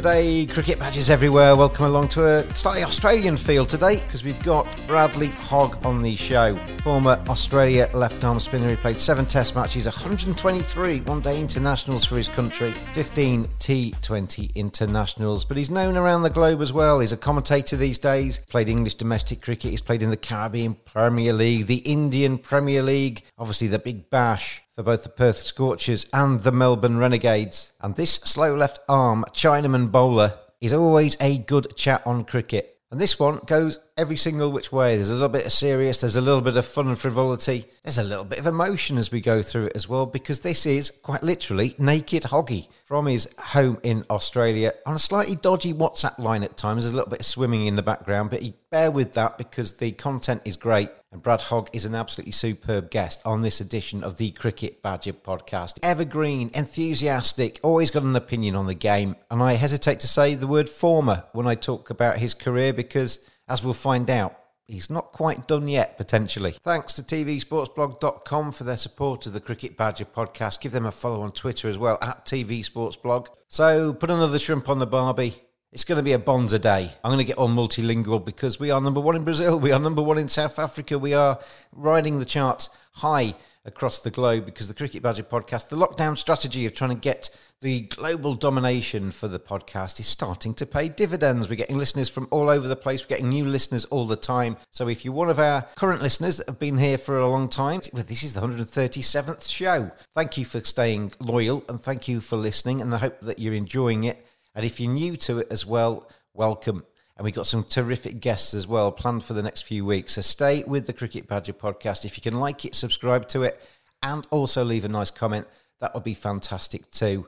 G'day, cricket badges everywhere. Welcome along to a slightly Australian feel today because we've got Bradley Hogg on the show. Former Australia left arm spinner who played seven test matches, 123 one day internationals for his country, 15 T20 internationals. But he's known around the globe as well. He's a commentator these days, played English domestic cricket, he's played in the Caribbean Premier League, the Indian Premier League, obviously the Big Bash for both the Perth Scorchers and the Melbourne Renegades. And this slow left arm Chinaman bowler is always a good chat on cricket. And this one goes every single which way. There's a little bit of serious, there's a little bit of fun and frivolity, there's a little bit of emotion as we go through it as well, because this is quite literally Naked Hoggy from his home in Australia on a slightly dodgy WhatsApp line at times. There's a little bit of swimming in the background, but you bear with that because the content is great. And Brad Hogg is an absolutely superb guest on this edition of the Cricket Badger podcast. Evergreen, enthusiastic, always got an opinion on the game. And I hesitate to say the word former when I talk about his career because, as we'll find out, he's not quite done yet, potentially. Thanks to TVSportsblog.com for their support of the Cricket Badger podcast. Give them a follow on Twitter as well, at TVSportsblog. So put another shrimp on the barbie. It's going to be a bonza day. I'm going to get all multilingual because we are number one in Brazil. We are number one in South Africa. We are riding the charts high across the globe because the Cricket Badger podcast, the lockdown strategy of trying to get the global domination for the podcast is starting to pay dividends. We're getting listeners from all over the place. We're getting new listeners all the time. So if you're one of our current listeners that have been here for a long time, well, this is the 137th show. Thank you for staying loyal and thank you for listening. And I hope that you're enjoying it. And if you're new to it as well, welcome. And we've got some terrific guests as well planned for the next few weeks. So stay with the Cricket Badger podcast. If you can like it, subscribe to it, and also leave a nice comment, that would be fantastic too.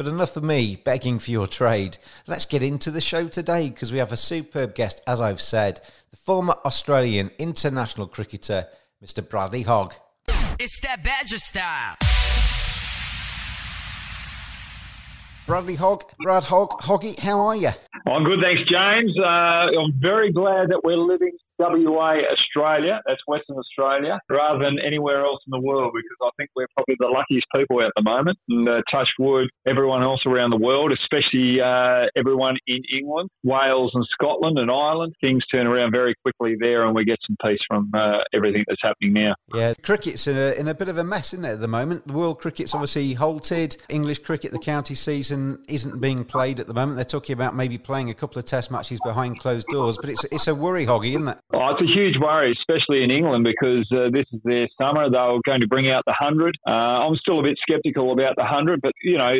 But enough of me begging for your trade. Let's get into the show today because we have a superb guest, as I've said, the former Australian international cricketer, Mr. Bradley Hogg. It's that Badger style. Bradley Hogg, Brad Hogg, Hoggy, how are you? I'm good, thanks, James. Uh, I'm very glad that we're living WA Australia, that's Western Australia, rather than anywhere else in the world because I think we're probably the luckiest people at the moment. And uh, touch wood, everyone else around the world, especially uh, everyone in England, Wales and Scotland and Ireland, things turn around very quickly there and we get some peace from uh, everything that's happening now. Yeah, cricket's in a, in a bit of a mess, isn't it, at the moment? The world cricket's obviously halted. English cricket, the county season isn't being played at the moment. They're talking about maybe playing a couple of test matches behind closed doors, but it's, it's a worry, Hoggy, isn't it? Oh, it's a huge worry, especially in England, because uh, this is their summer. They were going to bring out the 100. Uh, I'm still a bit sceptical about the 100, but, you know,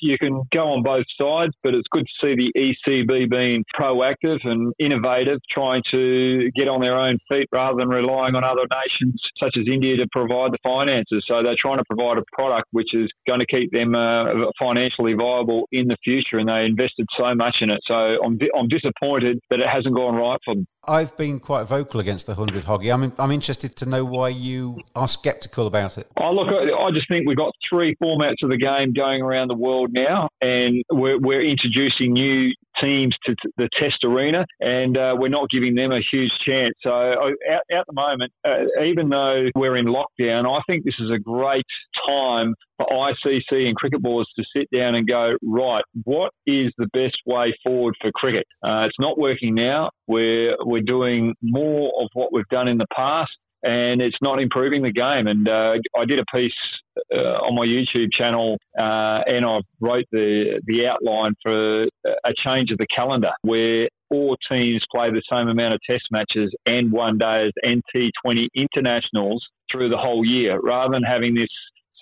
you can go on both sides, but it's good to see the ECB being proactive and innovative, trying to get on their own feet rather than relying on other nations such as India to provide the finances. So they're trying to provide a product which is going to keep them uh, financially viable in the future, and they invested so much in it. So I'm, I'm disappointed that it hasn't gone right for them. I've been quite vocal against the 100 Hoggy. I'm, I'm interested to know why you are sceptical about it. Oh, look, I just think we've got three formats of the game going around the world now, and we're, we're introducing new teams to the test arena, and uh, we're not giving them a huge chance. So, at, at the moment, uh, even though we're in lockdown, I think this is a great time for ICC and cricket boards to sit down and go, right, what is the best way forward for cricket? Uh, it's not working now. We're, we're doing more of what we've done in the past and it's not improving the game. And uh, I did a piece uh, on my YouTube channel, uh, and I wrote the the outline for a change of the calendar where all teams play the same amount of Test matches and one days and T20 internationals through the whole year, rather than having this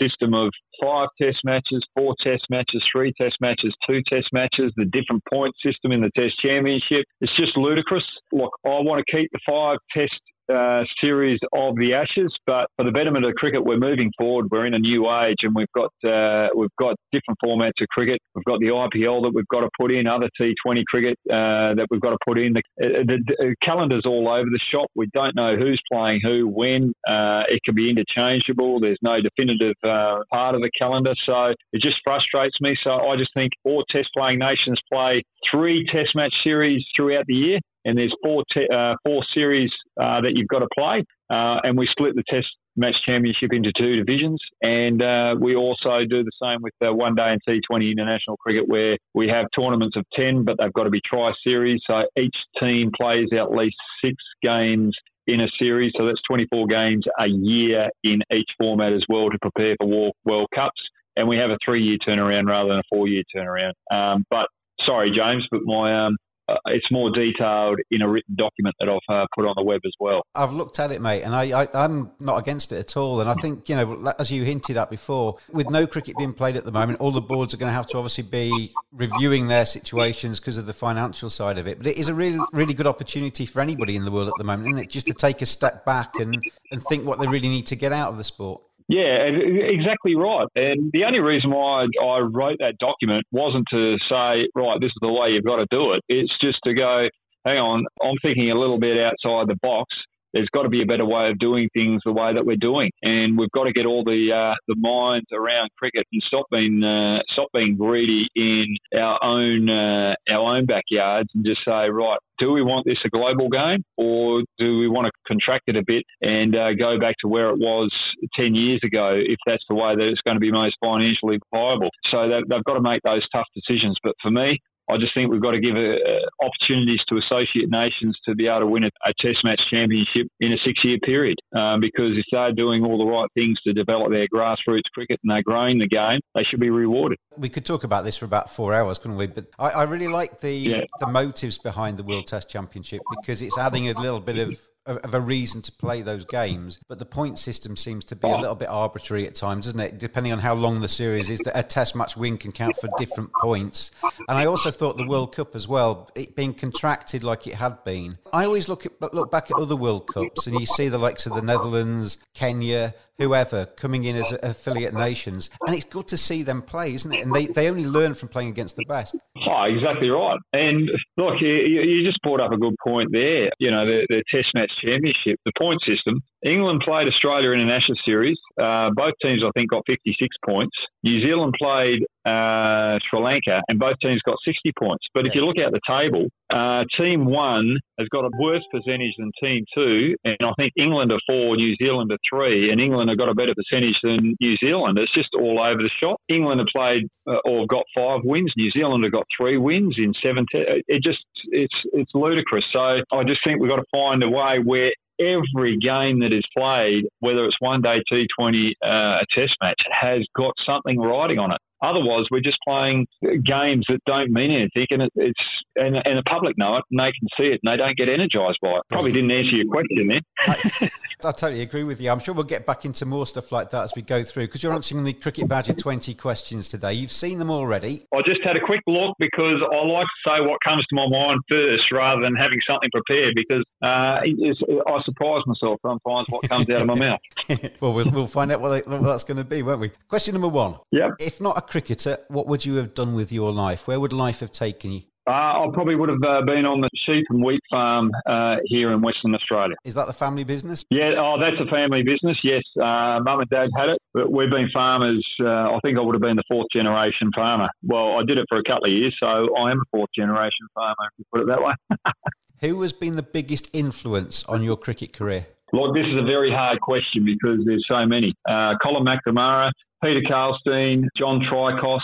system of five test matches, four test matches, three test matches, two test matches, the different point system in the test championship. It's just ludicrous. Look, I want to keep the five test uh, series of the Ashes, but for the betterment of cricket, we're moving forward. We're in a new age, and we've got uh, we've got different formats of cricket. We've got the IPL that we've got to put in, other T20 cricket uh, that we've got to put in. The, uh, the, the, calendar's all over the shop. We don't know who's playing who, when. Uh, it can be interchangeable. There's no definitive part of the calendar, so it just frustrates me. So I just think all Test playing nations play three Test match series throughout the year and there's four te- uh, four series uh, that you've got to play, uh, and we split the Test match championship into two divisions, and uh, we also do the same with the one day and T20 international cricket, where we have tournaments of ten, but they've got to be tri series, so each team plays at least six games in a series, so that's 24 games a year in each format as well to prepare for World Cups. And we have a three-year turnaround rather than a four-year turnaround. Um, but sorry, James, but my um, uh, it's more detailed in a written document that I've uh, put on the web as well. I've looked at it, mate, and I, I, am not against it at all. And I think, you know, as you hinted at before, with no cricket being played at the moment, all the boards are going to have to obviously be reviewing their situations because of the financial side of it. But it is a really, really good opportunity for anybody in the world at the moment, isn't it? Just to take a step back and, and think what they really need to get out of the sport. Yeah, exactly right. And the only reason why I wrote that document wasn't to say, right, this is the way you've got to do it. It's just to go, hang on, I'm thinking a little bit outside the box there's got to be a better way of doing things the way that we're doing, and we've got to get all the uh, the minds around cricket and stop being uh, stop being greedy in our own uh, our own backyards and just say, right, do we want this a global game, or do we want to contract it a bit and uh, go back to where it was 10 years ago, if that's the way that it's going to be most financially viable? So they've got to make those tough decisions. But for me, I just think we've got to give uh, opportunities to associate nations to be able to win a, a Test match championship in a six-year period. Um, because if they're doing all the right things to develop their grassroots cricket and they're growing the game, they should be rewarded. We could talk about this for about four hours, couldn't we? But I, I really like the yeah. the motives behind the World Test Championship because it's adding a little bit of of a reason to play those games. But the point system seems to be a little bit arbitrary at times, doesn't it? Depending on how long the series is, that a test match win can count for different points. And I also thought the World Cup as well, it being contracted like it had been. I always look at look back at other World Cups and you see the likes of the Netherlands, Kenya, whoever coming in as affiliate nations, and it's good to see them play, isn't it? And they, they only learn from playing against the best. Oh, exactly right. And look, you, you just brought up a good point there. You know, the, the Test match championship, the point system. England played Australia in an Ashes series. Uh, both teams, I think, got 56 points. New Zealand played uh, Sri Lanka, and both teams got 60 points. But yeah. if you look at the table, uh, Team One has got a worse percentage than Team Two, and I think England are four, New Zealand are three, and England have got a better percentage than New Zealand. It's just all over the shop. England have played uh, or got five wins. New Zealand have got three wins in seven. Te- it just it's it's ludicrous. So I just think we've got to find a way where every game that is played, whether it's one day T20, uh, a test match, has got something riding on it. Otherwise, we're just playing games that don't mean anything, and it, it's and, and the public know it and they can see it and they don't get energised by it. Probably didn't answer your question there. I, I, totally agree with you. I'm sure we'll get back into more stuff like that as we go through because you're answering the Cricket Badger 20 questions today. You've seen them already. I just had a quick look because I like to say what comes to my mind first rather than having something prepared because uh, I surprise myself sometimes what comes out of my mouth. well, well, we'll find out what, they, what that's going to be, won't we? Question number one. Yep. If not a cricketer, what would you have done with your life? Where would life have taken you? Uh, I probably would have uh, been on the sheep and wheat farm uh, here in Western Australia. Is that the family business? Yeah, oh, that's a family business. Yes, uh, mum and dad had it, but we've been farmers. Uh, I think I would have been the fourth generation farmer. Well, I did it for a couple of years, so I am a fourth generation farmer. If you put it that way. Who has been the biggest influence on your cricket career? Look, this is a very hard question because there's so many. Uh, Colin McNamara, Peter Carlstein, John Tricos,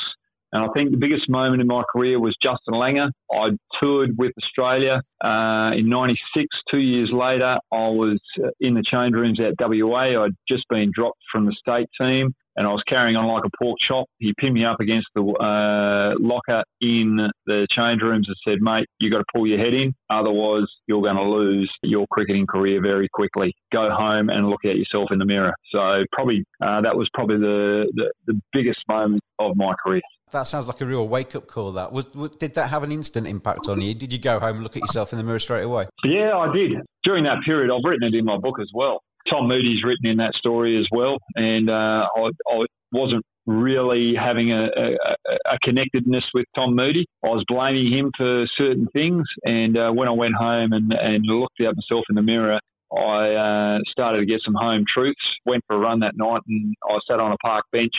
and I think the biggest moment in my career was Justin Langer. I toured with Australia uh, in '96. Two years later, I was uh, in the change rooms at WA. I'd just been dropped from the state team, and I was carrying on like a pork chop. He pinned me up against the uh, locker in the change rooms and said, "Mate, you got to pull your head in, otherwise you're going to lose your cricketing career very quickly. Go home and look at yourself in the mirror." So probably uh, that was probably the, the the biggest moment of my career. That sounds like a real wake up call. That was, was, did that have an instant impact on you? Did you go home and look at yourself in the mirror straight away? Yeah, I did. During that period, I've written it in my book as well. Tom Moody's written in that story as well, and uh, I, I, wasn't really having a, a, a, connectedness with Tom Moody. I was blaming him for certain things, and uh, when I went home and, and looked at myself in the mirror, I uh, started to get some home truths. Went for a run that night, and I sat on a park bench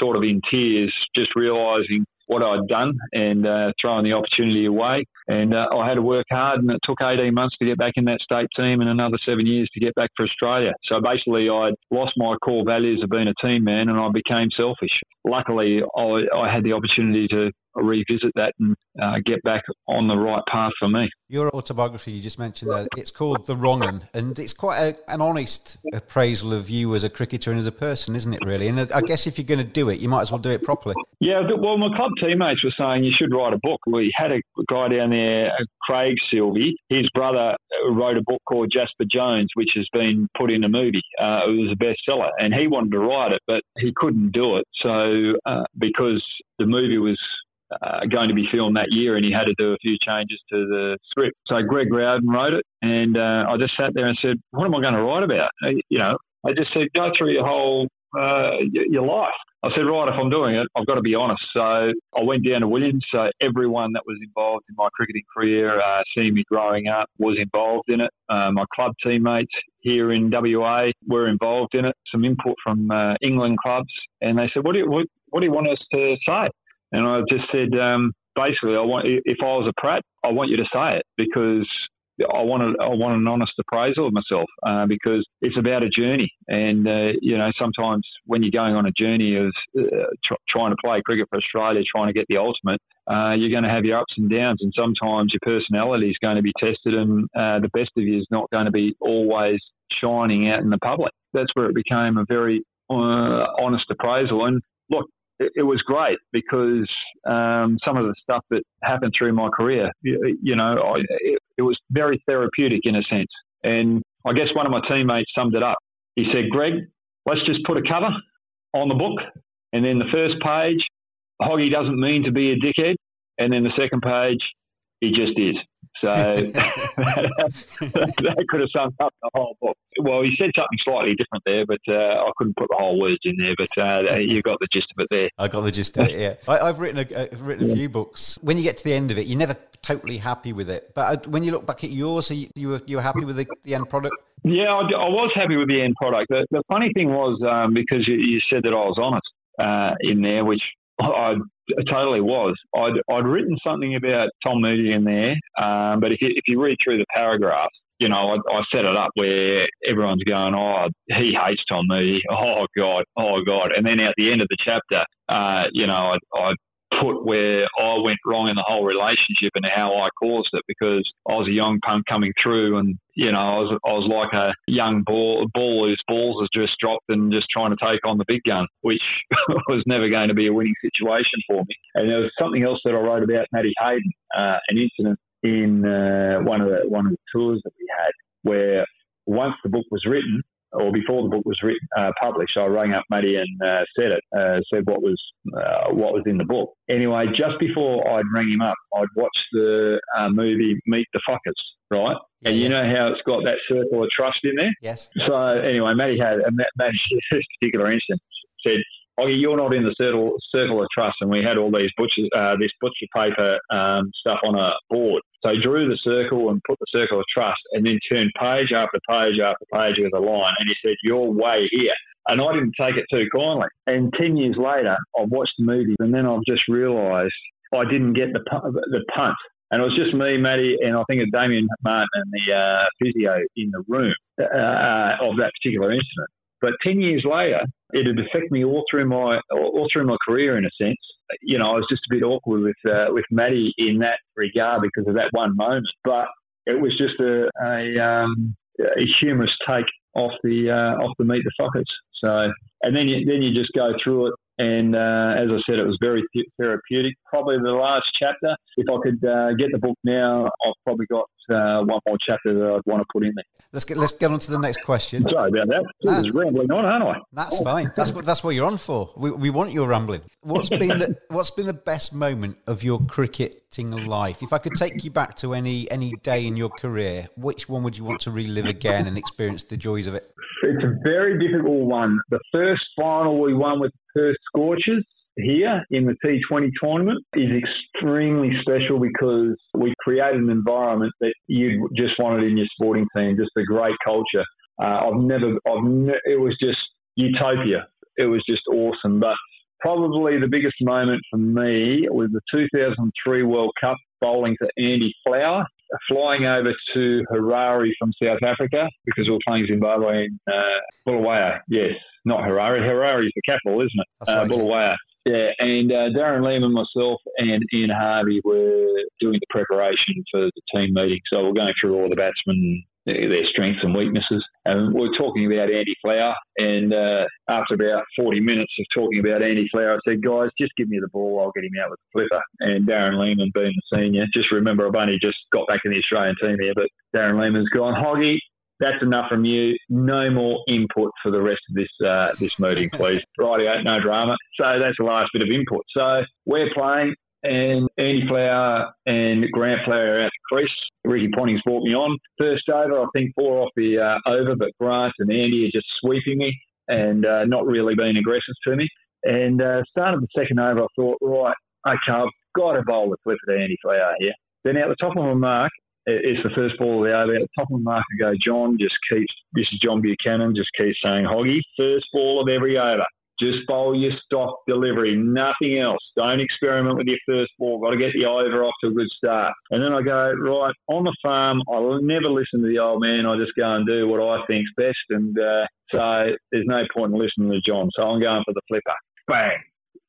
sort of in tears, just realising what I'd done and uh, throwing the opportunity away. And uh, I had to work hard, and it took 18 months to get back in that state team and another seven years to get back for Australia. So basically, I'd lost my core values of being a team man and I became selfish. Luckily, I, I had the opportunity to revisit that and uh, get back on the right path for me. Your autobiography, you just mentioned that it's called The Wrong Un, and it's quite a, an honest appraisal of you as a cricketer and as a person, isn't it, really? And I guess if you're going to do it, you might as well do it properly. Yeah, well, my club teammates were saying you should write a book. We had a guy down there, uh, Craig Silvey. His brother wrote a book called Jasper Jones, which has been put in a movie. Uh, it was a bestseller, and he wanted to write it, but he couldn't do it. So uh, because the movie was uh, going to be filmed that year, and he had to do a few changes to the script. So Greg Rowden wrote it, and uh, I just sat there and said, "What am I going to write about?" You know, I just said, "Go through your whole uh, your life." I said, "Right, if I'm doing it, I've got to be honest." So I went down to Williams. So everyone that was involved in my cricketing career, uh, seeing me growing up, was involved in it. Uh, my club teammates here in WA were involved in it. Some input from uh, England clubs, and they said, "What do you what, what do you want us to say?" And I just said, um, basically, I want if I was a Pratt, I want you to say it because I want a, I want an honest appraisal of myself uh, because it's about a journey, and uh, you know sometimes when you're going on a journey of uh, tr- trying to play cricket for Australia, trying to get the ultimate, uh, you're going to have your ups and downs, and sometimes your personality is going to be tested, and uh, the best of you is not going to be always shining out in the public. That's where it became a very uh, honest appraisal, and look, it, was great because um, some of the stuff that happened through my career, you, you know, I, it, it was very therapeutic in a sense. And I guess one of my teammates summed it up. He said, Greg, let's just put a cover on the book. And then the first page, Hoggy doesn't mean to be a dickhead. And then the second page, he just is. So that could have summed up the whole book. Well, he said something slightly different there, but uh, I couldn't put the whole words in there. But uh, you got the gist of it there. I got the gist of it. Yeah, I, have written a, I've written a few books. When you get to the end of it, you're never totally happy with it. But uh, when you look back at yours, you, you were you were happy with the, the end product. Yeah, I, I, was happy with the end product. The, the funny thing was um, because you, you, said that I was honest uh, in there, which I totally was. I'd, I'd written something about Tom Moody in there, um, but if you, if you read through the paragraphs, you know, I, I, set it up where everyone's going, oh, he hates Tom Moody. Oh, God. Oh, God. And then at the end of the chapter, uh, you know, I, I put where I went wrong in the whole relationship and how I caused it because I was a young punk coming through and you know I was I was like a young ball ball whose balls has just dropped and just trying to take on the big gun, which was never going to be a winning situation for me. And there was something else that I wrote about Matty Hayden, uh, an incident in uh, one of the one of the tours that we had where once the book was written, or before the book was written, uh, published, I rang up Matty and uh, said it, uh, said what was uh, what was in the book. Anyway, just before I'd ring him up, I'd watched the uh, movie Meet the Fockers, right? Yeah, and you yeah. know how it's got that circle of trust in there. Yes. So anyway, Matty had Matt- Matty this particular instance said, "Oh, you're not in the circle circle of trust," and we had all these butcher uh, this butcher paper um, stuff on a board. So he drew the circle and put the circle of trust, and then turned page after page after page with a line, and he said, "You're way here." And I didn't take it too kindly. And ten years later, I've watched the movie, and then I've just realised I didn't get the the punt. And it was just me, Matty, and I think it's Damien Martyn and the uh, physio in the room uh, of that particular incident. But ten years later, it had affected me all through my all through my career in a sense. You know, I was just a bit awkward with uh, with Matty in that regard because of that one moment. But it was just a a, um, a humorous take off the uh, off the meet the fuckers. So and then you then you just go through it. And uh, as I said, it was very th- therapeutic. Probably the last chapter. If I could uh, get the book now, I've probably got uh, one more chapter that I'd want to put in there. Let's get let's get on to the next question. Sorry about that. I was rambling on, aren't I? That's fine. That's what that's what you're on for. We, we want your rambling. What's been the what's been the best moment of your life? If I could take you back to any any day in your career, which one would you want to relive again and experience the joys of it? It's a very difficult one. The first final we won with Perth Scorchers here in the T20 tournament is extremely special because we created an environment that you just wanted in your sporting team, just a great culture. Uh, I've never, I've ne- it was just utopia. It was just awesome. But probably the biggest moment for me was the 2003 World Cup bowling to Andy Flower, flying over to Harare from South Africa because we were playing Zimbabwe in uh, Bulawayo. Yes, not Harare. Harare is the capital, isn't it? That's uh, right, yeah. Bulawayo. Yeah, and uh, Darren Lehmann, myself, and Ian Harvey were doing the preparation for the team meeting. So we're going through all the batsmen, their strengths and weaknesses. And we're talking about Andy Flower. And uh, after about 40 minutes of talking about Andy Flower, I said, guys, just give me the ball. I'll get him out with the flipper. And Darren Lehmann, being the senior, just remember I've only just got back in the Australian team here, but Darren Lehmann's gone, Hoggy, that's enough from you. No more input for the rest of this uh, this meeting, please. Rightio, no drama. So that's the last bit of input. So we're playing, and Andy Flower and Grant Flower out the crease. Ricky Ponting's brought me on. First over, I think four off the uh, over, but Grant and Andy are just sweeping me and uh, not really being aggressive to me. And uh, started the second over, I thought, right, okay, I've got to bowl the flipper to Andy Flower here. Then out the top of my mark, it's the first ball of the over. At the top of the mark, I go, John just keeps, this is John Buchanan, just keeps saying, Hoggy, first ball of every over. Just bowl your stock delivery, nothing else. Don't experiment with your first ball. Got to get the over off to a good start. And then I go, right, on the farm, I'll never listen to the old man. I just go and do what I think's best. And uh, so there's no point in listening to John. So I'm going for the flipper. Bang.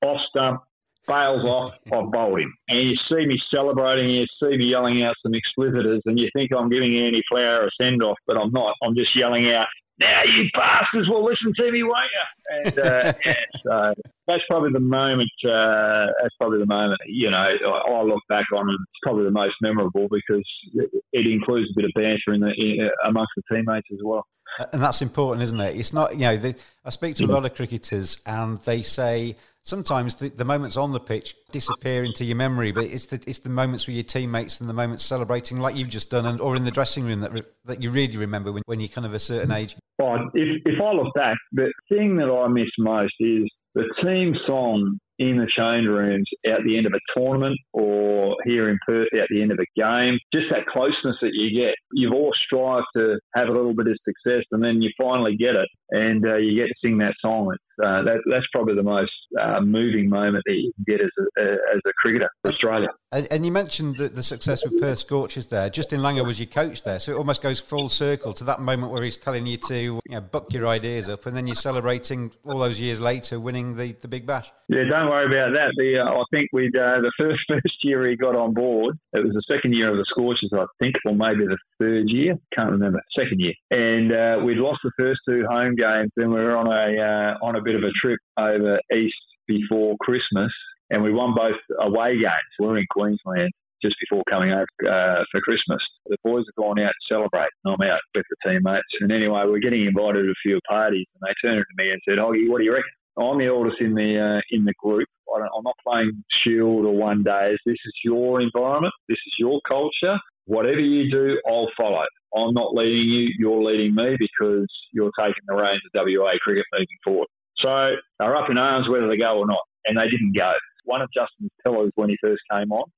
Off stump, bails off, I've bowled him. And you see me celebrating, you see me yelling out some explicitors, and you think I'm giving Andy Flower a send off, but I'm not. I'm just yelling out, now you bastards will listen to me, won't you? And uh, yeah, so that's probably the moment. Uh, that's probably the moment. You know, I, I look back on, and it's probably the most memorable because it, it includes a bit of banter in the in, amongst the teammates as well. And that's important, isn't it? It's not, you know, they, I speak to a lot of cricketers and they say sometimes the, the moments on the pitch disappear into your memory, but it's the, it's the moments with your teammates and the moments celebrating like you've just done and, or in the dressing room that, re, that you really remember when, when you're kind of a certain age. Well, if, if I look back, the thing that I miss most is the team song in the change rooms at the end of a tournament or here in Perth at the end of a game. Just that closeness that you get. You've all strived to have a little bit of success and then you finally get it and uh, you get to sing that song. Uh, that, that's probably the most uh, moving moment that you can get as a, as a cricketer for Australia. And, and you mentioned the, the success with Perth Scorchers there. Justin Langer was your coach there, so it almost goes full circle to that moment where he's telling you to you know, buck your ideas up, and then you're celebrating all those years later winning the, the Big Bash. Yeah, don't worry about that. The uh, I think we uh, the first first year he got on board, it was the second year of the Scorchers, I think, or maybe the third year. Can't remember. Second year, and uh, we'd lost the first two home games. Then we were on a uh, on a bit of a trip over east before Christmas, and we won both away games. We we're in Queensland just before coming over uh, for Christmas. The boys have gone out to celebrate, and I'm out with the teammates. And anyway, we're getting invited to a few parties, and they turned to me and said, "Hoggy, what do you reckon?" I'm the oldest in the uh, in the group. I am not playing Shield or One Days. This is your environment. This is your culture. Whatever you do, I'll follow. I'm not leading you. You're leading me because you're taking the reins of WA cricket moving forward. So they're up in arms whether they go or not, and they didn't go. One of Justin's pillars when he first came on,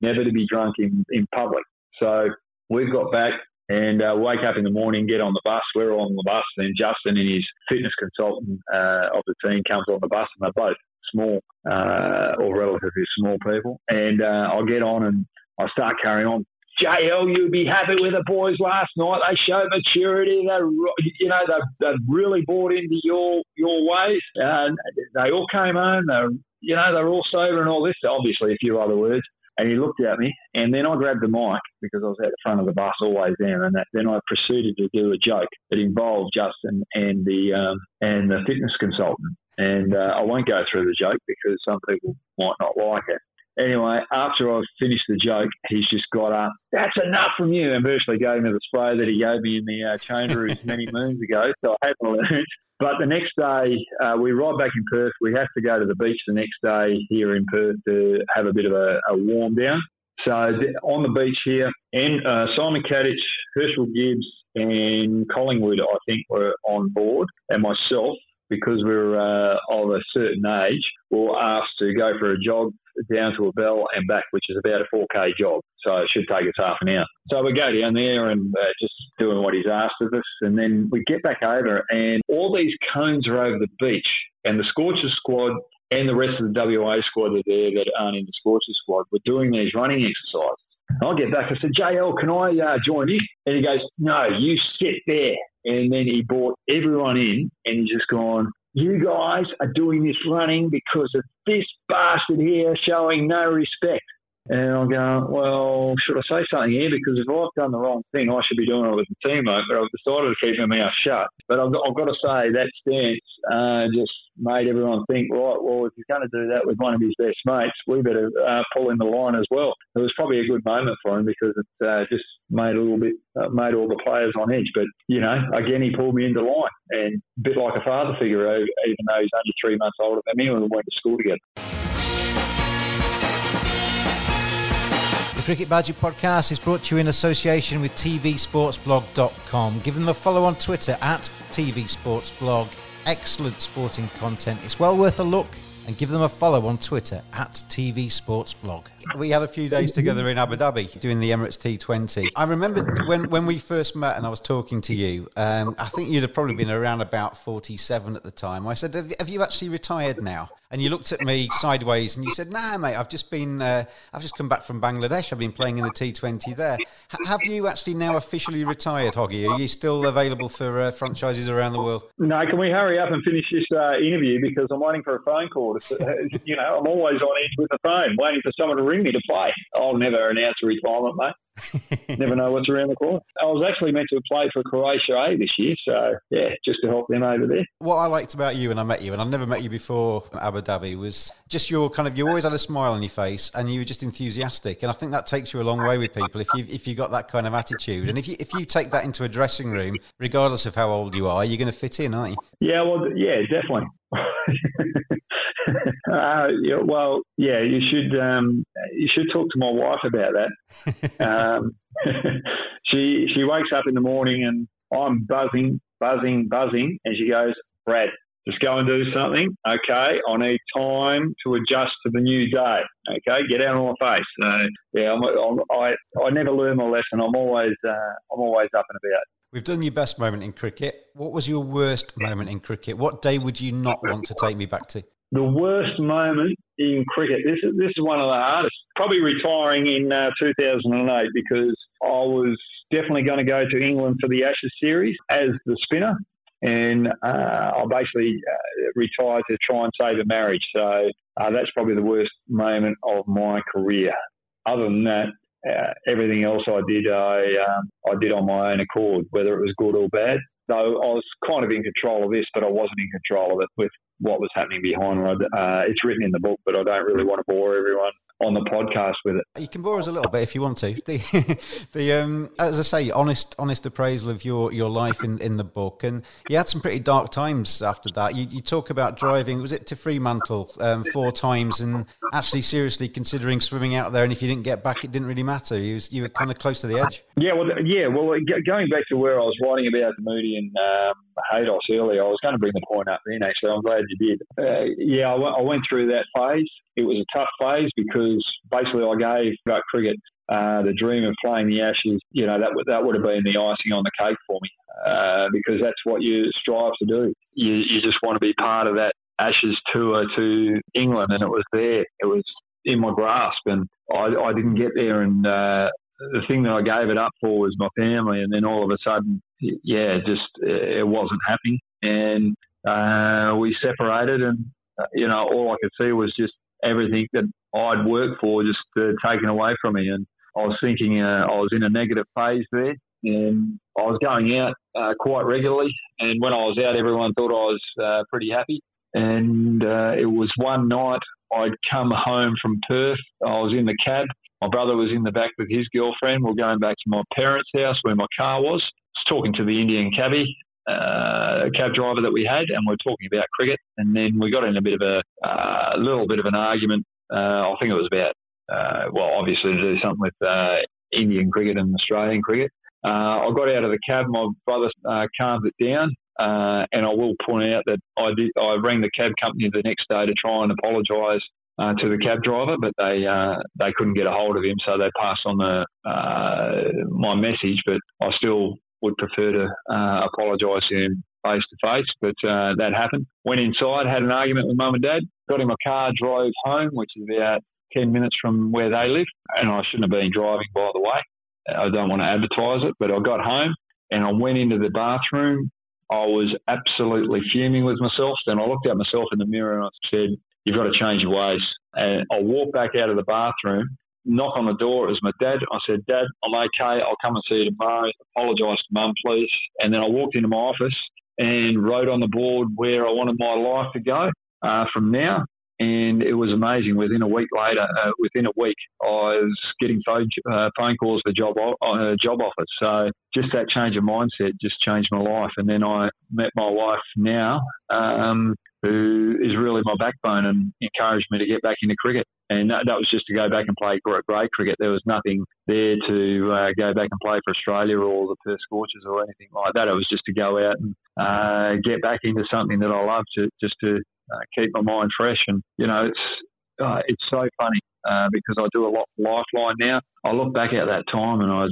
never to be drunk in, in public. So we've got back and uh, wake up in the morning, get on the bus. We're all on the bus, and Justin and his fitness consultant uh, of the team comes on the bus, and they're both small uh, or relatively small people. And uh, I get on and I start carrying on. JL, you'd be happy with the boys last night. They showed maturity. They, you know, they they really bought into your your ways. And they all came home. They, you know, they're all sober and all this. Obviously, a few other words. And he looked at me, and then I grabbed the mic because I was at the front of the bus always then, and that, then I proceeded to do a joke that involved Justin and the um, and the fitness consultant. And uh, I won't go through the joke because some people might not like it. Anyway, after I've finished the joke, he's just got up. That's enough from you, and virtually gave me the spray that he gave me in the uh, rooms many moons ago. So I hadn't learned. But the next day, uh, we ride back in Perth. We have to go to the beach the next day here in Perth to have a bit of a, a warm down. So on the beach here, and uh, Simon Katich, Herschelle Gibbs, and Collingwood, I think, were on board, and myself because we are uh, of a certain age, we were asked to go for a jog down to a bell and back, which is about a 4K jog. So it should take us half an hour. So we go down there and uh, just doing what he's asked of us. And then we get back over, and all these cones are over the beach. And the Scorchers squad and the rest of the WA squad are there that aren't in the Scorchers squad. We're doing these running exercises. I get back. I said, JL, can I uh, join in? And he goes, No, you sit there. And then he brought everyone in and he's just gone, You guys are doing this running because of this bastard here showing no respect. And I'm going, well, should I say something here? Because if I've done the wrong thing, I should be doing it with the teammate. But I've decided to keep my mouth shut. But I've got, I've got to say that stance uh, just made everyone think, right, well, if he's going to do that with one of his best mates, we better uh, pull in the line as well. It was probably a good moment for him because it uh, just made a little bit, uh, made all the players on edge. But, you know, again, he pulled me into line and a bit like a father figure, even though he's only three months older than me when we went to school together. Cricket Badger podcast is brought to you in association with TVSportsBlog.com. Give them a follow on Twitter at TVSportsBlog. Excellent sporting content. It's well worth a look. And give them a follow on Twitter at TV Sports Blog. We had a few days together in Abu Dhabi doing the Emirates T20. I remember when, when we first met and I was talking to you, um, I think you'd have probably been around about 47 at the time. I said, Have you actually retired now? And you looked at me sideways and you said, "Nah, mate, I've just been, uh, I've just come back from Bangladesh. I've been playing in the T20 there. H- have you actually now officially retired, Hoggy? Are you still available for uh, franchises around the world?" No, can we hurry up and finish this uh, interview because I'm waiting for a phone call. You know, I'm always on edge with the phone, waiting for someone to ring me to play. I'll never announce a retirement, mate. Never know what's around the corner. I was actually meant to play for Croatia A this year, so yeah, just to help them over there. What I liked about you when I met you, and I never met you before Abu Dhabi, was just your kind of you always had a smile on your face, and you were just enthusiastic, and I think that takes you a long way with people if you if you got that kind of attitude, and if you if you take that into a dressing room, regardless of how old you are, you're going to fit in, aren't you? Yeah, well, yeah, definitely. Uh, yeah, well, yeah, you should um, you should talk to my wife about that. um, she she wakes up in the morning and I'm buzzing, buzzing, buzzing, and she goes, Brad, just go and do something. Okay, I need time to adjust to the new day. Okay, get out of my face. Uh, yeah, I'm, I'm, i I never learn my lesson. I'm always uh, I'm always up and about. We've done your best moment in cricket. What was your worst moment in cricket? What day would you not want to take me back to? The worst moment in cricket. This is this is one of the hardest. Probably retiring in uh, 2008 because I was definitely going to go to England for the Ashes series as the spinner. and uh, I basically uh, retired to try and save a marriage. So uh, that's probably the worst moment of my career. Other than that, uh, everything else I did, I um, I did on my own accord, whether it was good or bad. Though I was kind of in control of this, but I wasn't in control of it with what was happening behind. Uh, it's written in the book, but I don't really want to bore everyone on the podcast with it. You can bore us a little bit if you want to. The, the um, as I say, honest, honest appraisal of your, your life in, in the book, and you had some pretty dark times after that. You, you talk about driving, was it to Fremantle um, four times, and actually seriously considering swimming out there, and if you didn't get back, it didn't really matter. You was, you were kind of close to the edge. Yeah, well, yeah, well, going back to where I was writing about Moody and um, Haydos earlier, I was going to bring the point up then. Actually, I'm glad you did. Uh, yeah, I, w- I went through that phase. It was a tough phase because basically I gave about cricket uh, the dream of playing the Ashes. You know that would that would have been the icing on the cake for me uh, because that's what you strive to do. You you just want to be part of that Ashes tour to England, and it was there. It was in my grasp, and I, I didn't get there. And uh, the thing that I gave it up for was my family, and then all of a sudden, yeah, just it wasn't happening, and uh, we separated, and uh, you know all I could see was just everything that I'd worked for just uh, taken away from me, and I was thinking uh, I was in a negative phase there, and I was going out uh, quite regularly, and when I was out, everyone thought I was uh, pretty happy, and uh, it was one night I'd come home from Perth, I was in the cab. My brother was in the back with his girlfriend. We are going back to my parents' house where my car was. Talking to the Indian cabbie, uh, cab driver that we had, and we are talking about cricket. And then we got in a bit of a uh, little bit of an argument. Uh, I think it was about, uh, well, obviously to do something with uh, Indian cricket and Australian cricket. I got out of the cab. My brother calmed it down. and I will point out that I did. I rang the cab company the next day to try and apologise uh, to the cab driver, but they uh, they couldn't get a hold of him, so they passed on the uh, my message. But I still would prefer to uh, apologise to him face to face. But uh, that happened. Went inside, had an argument with mum and dad, got in my car, drove home, which is about 10 minutes from where they live. And I shouldn't have been driving, by the way. I don't want to advertise it, but I got home and I went into the bathroom. I was absolutely fuming with myself. Then I looked at myself in the mirror and I said, You've got to change your ways. And I walked back out of the bathroom knock on the door. It was my dad. I said, Dad, I'm okay. I'll come and see you tomorrow. Apologise to mum, please. And then I walked into my office and wrote on the board where I wanted my life to go uh, from now. And it was amazing. Within a week later, uh, within a week, I was getting phone, uh, phone calls for job uh, job offers. So just that change of mindset just changed my life. And then I met my wife now, um, who is really my backbone and encouraged me to get back into cricket. And that, that was just to go back and play grade cricket. There was nothing there to uh, go back and play for Australia or the Perth Scorchers or anything like that. It was just to go out and uh, get back into something that I love to just to uh, keep my mind fresh. And you know, it's uh, it's so funny uh, because I do a lot Lifeline now. I look back at that time and I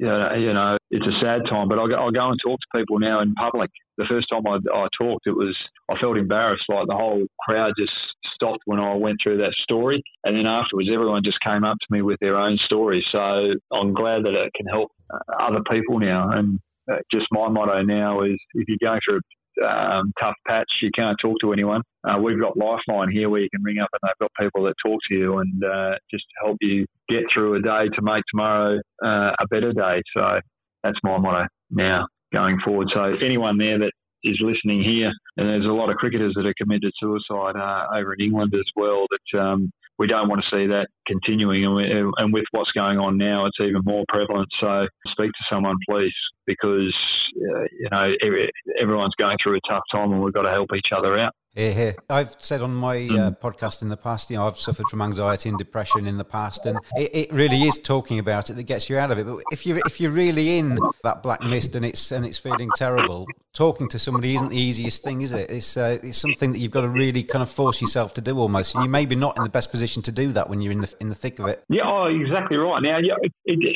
you know, it's a sad time, but I'll go, I'll go and talk to people now in public. The first time I, I talked, it was, I felt embarrassed. Like the whole crowd just stopped when I went through that story. And then afterwards, everyone just came up to me with their own stories. So I'm glad that it can help uh, other people now. And uh, just my motto now is if you're going through um, tough patch, you can't talk to anyone. Uh, we've got Lifeline here where you can ring up and they've got people that talk to you and uh, just help you get through a day to make tomorrow uh, a better day. So that's my motto now going forward. So anyone there that is listening here, and there's a lot of cricketers that are committed suicide uh, over in England as well. That um, we don't want to see that continuing, and, we, and with what's going on now, it's even more prevalent. So speak to someone, please, because uh, you know every, everyone's going through a tough time, and we've got to help each other out. Here, here. I've said on my uh, mm. podcast in the past, you know, I've suffered from anxiety and depression in the past, and it, it, really is talking about it that gets you out of it. But if you're if you're really in that black mist and it's and it's feeling terrible, talking to somebody isn't the easiest thing, is it? It's uh, it's something that you've got to really kind of force yourself to do almost, and you're maybe not in the best position to do that when you're in the in the thick of it. Yeah, oh, exactly right. Now, yeah,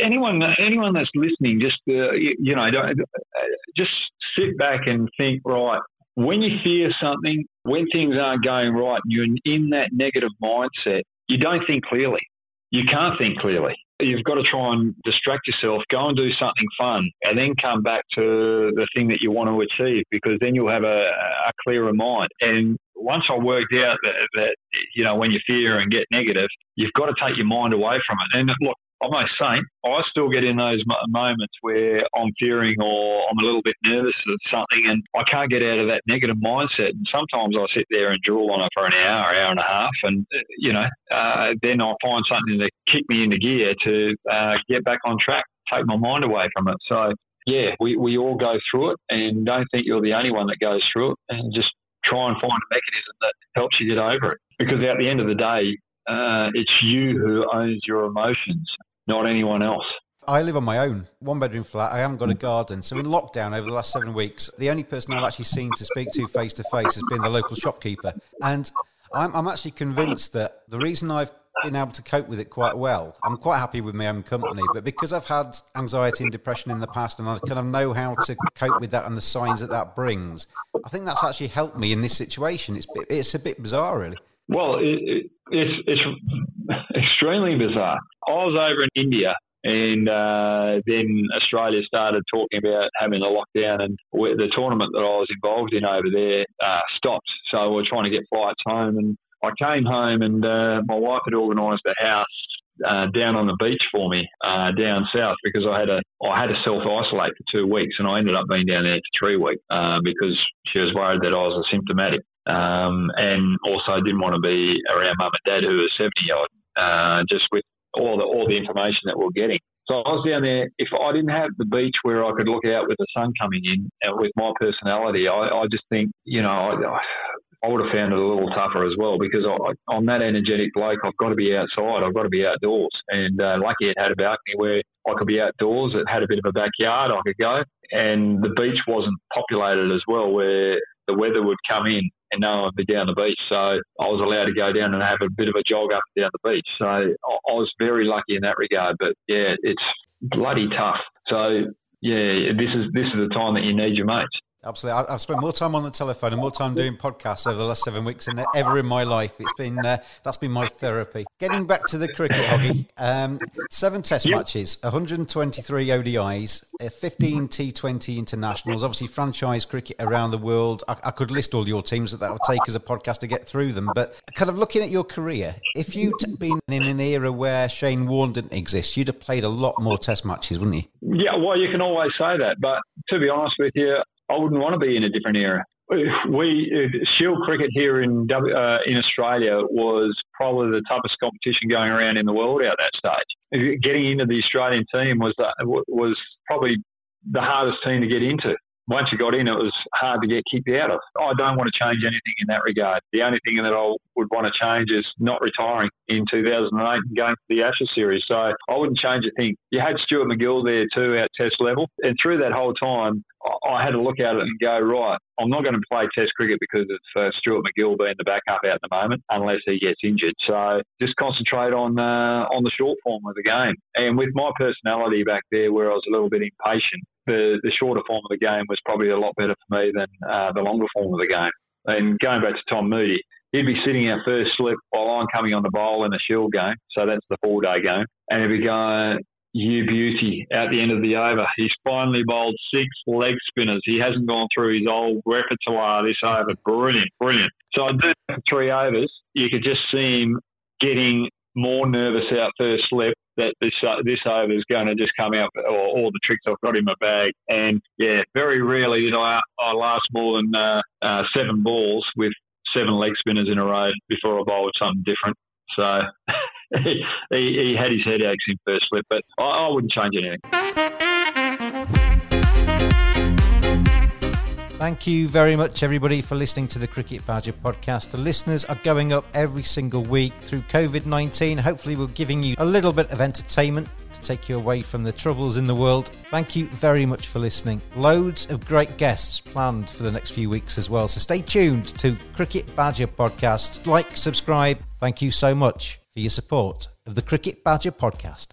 anyone anyone that's listening, just uh, you, you know, uh, just sit back and think, right, when you fear something, when things aren't going right, and you're in that negative mindset, you don't think clearly. You can't think clearly. you've got to try and distract yourself, go and do something fun, and then come back to the thing that you want to achieve because then you'll have a, a clearer mind. And once I worked out that, that, you know, when you fear and get negative, you've got to take your mind away from it. And look, I must say, I still get in those moments where I'm fearing or I'm a little bit nervous of something and I can't get out of that negative mindset. And sometimes I sit there and drool on it for an hour, hour and a half, and, you know, uh, then I find something to kick me into gear to uh, get back on track, take my mind away from it. So, yeah, we, we all go through it and don't think you're the only one that goes through it and just try and find a mechanism that helps you get over it. Because at the end of the day, uh, it's you who owns your emotions not anyone else. I live on my own, one bedroom flat. I haven't got a garden. So in lockdown over the last seven weeks, the only person I've actually seen to speak to face to face has been the local shopkeeper. And I'm, I'm actually convinced that the reason I've been able to cope with it quite well. I'm quite happy with my own company, but because I've had anxiety and depression in the past, and I kind of know how to cope with that and the signs that that brings, I think that's actually helped me in this situation. It's it's a bit bizarre, really. Well, it, it, it's it's extremely bizarre. I was over in India and uh, then Australia started talking about having a lockdown, and the tournament that I was involved in over there uh, stopped. So we are trying to get flights home, and I came home, and uh, my wife had organised a house uh, down on the beach for me uh, down south because I had a I had to self isolate for two weeks, and I ended up being down there for three weeks uh, because she was worried that I was asymptomatic, um, and also didn't want to be around mum and dad who were seventy odd, uh, just with all the all the information that we're getting. So I was down there. If I didn't have the beach where I could look out with the sun coming in, and with my personality, I, I just think you know I, I would have found it a little tougher as well because I, I'm that energetic bloke. I've got to be outside. I've got to be outdoors. And uh, lucky it had a balcony where I could be outdoors. It had a bit of a backyard I could go. And the beach wasn't populated as well where the weather would come in and no one would be down the beach. So I was allowed to go down and have a bit of a jog up and down the beach. So I was very lucky in that regard. But yeah, it's bloody tough. So yeah, this is this is the time that you need your mates. Absolutely. I've spent more time on the telephone and more time doing podcasts over the last seven weeks than ever in my life. It's been uh, that's been my therapy. Getting back to the cricket, Hoggy. Um, seven Test yep. matches, 123 ODIs, uh, 15 T20 internationals. Obviously, franchise cricket around the world. I, I could list all your teams that that would take as a podcast to get through them. But kind of looking at your career, if you'd been in an era where Shane Warne didn't exist, you'd have played a lot more Test matches, wouldn't you? Yeah. Well, you can always say that, but to be honest with you, I wouldn't want to be in a different era. We Shield cricket here in uh, in Australia was probably the toughest competition going around in the world at that stage. Getting into the Australian team was was probably the hardest team to get into once you got in, it was hard to get kicked out of. I don't want to change anything in that regard. The only thing that I would want to change is not retiring in 2008 and going to the Ashes series. So I wouldn't change a thing. You had Stuart MacGill there too at test level. And through that whole time, I had to look at it and go, right, I'm not going to play test cricket because of uh, Stuart MacGill being the backup out at the moment, unless he gets injured. So just concentrate on uh, on the short form of the game. And with my personality back there, where I was a little bit impatient, the, the shorter form of the game was probably a lot better for me than uh, the longer form of the game. And going back to Tom Moody, he'd be sitting out first slip while I'm coming on the bowl in the Shield game. So that's the four day game. And he'd be going, you beauty, at the end of the over. He's finally bowled six leg spinners. He hasn't gone through his old repertoire this over. Brilliant, brilliant. So I did three overs. You could just see him getting more nervous out first slip that this uh, this over is going to just come out, or all the tricks I've got in my bag. And yeah, very rarely did I, I last more than uh, uh, seven balls with seven leg spinners in a row before I bowled something different. So he, he, had his headaches in first slip, but I, I wouldn't change anything. Thank you very much, everybody, for listening to the Cricket Badger podcast. The listeners are going up every single week through COVID 19. Hopefully, we're giving you a little bit of entertainment to take you away from the troubles in the world. Thank you very much for listening. Loads of great guests planned for the next few weeks as well. So stay tuned to Cricket Badger podcast. Like, subscribe. Thank you so much for your support of the Cricket Badger podcast.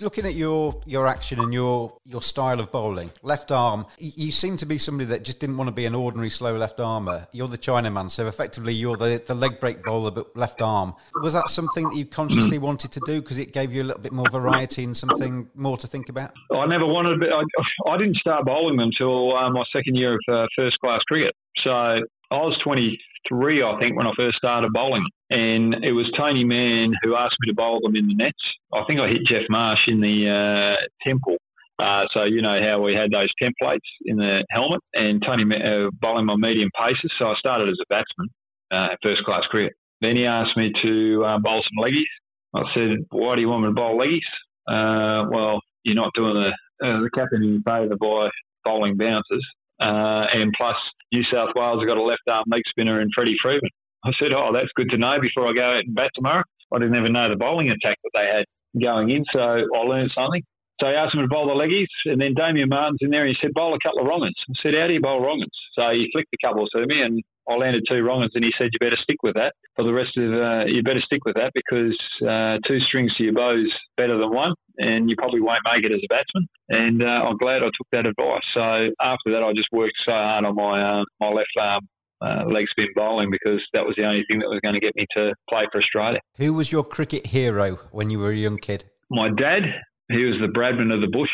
Looking at your your action and your your style of bowling, left arm, you seem to be somebody that just didn't want to be an ordinary slow left armer. You're the Chinaman, so effectively you're the, the leg break bowler, but left arm. Was that something that you consciously wanted to do because it gave you a little bit more variety and something more to think about? I never wanted. I, I didn't start bowling until uh, my second year of uh, first class cricket. So I was 23, I think, when I first started bowling. And it was Tony Mann who asked me to bowl them in the nets. I think I hit Geoff Marsh in the uh, temple. Uh, so you know how we had those templates in the helmet, and Tony uh, bowling my medium paces. So I started as a batsman, uh, first class cricket. Then he asked me to uh, bowl some leggies. I said, "Why do you want me to bowl leggies?" Uh, well, you're not doing the uh, the captain in favour by bowling bouncers. Uh, and plus, New South Wales have got a left arm leg spinner in Freddie Freedman. I said, oh, that's good to know before I go out and bat tomorrow. I didn't even know the bowling attack that they had going in, so I learned something. So I asked him to bowl the leggies, and then Damien Martyn's in there, and he said, bowl a couple of wrong'uns. I said, how do you bowl wrong'uns? So he flicked a couple to me, and I landed two wrong'uns, and he said, you better stick with that for the rest of, uh, you better stick with that because uh, two strings to your bow's better than one, and you probably won't make it as a batsman. And uh, I'm glad I took that advice. So after that, I just worked so hard on my uh, my left arm uh, leg spin bowling because that was the only thing that was going to get me to play for Australia. Who was your cricket hero when you were a young kid? My dad. He was the Bradman of the bush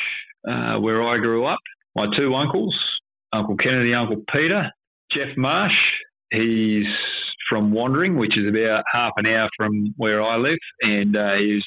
uh, where I grew up. My two uncles, Uncle Kennedy, Uncle Peter, Geoff Marsh. He's from Wandering, which is about half an hour from where I live, and uh, he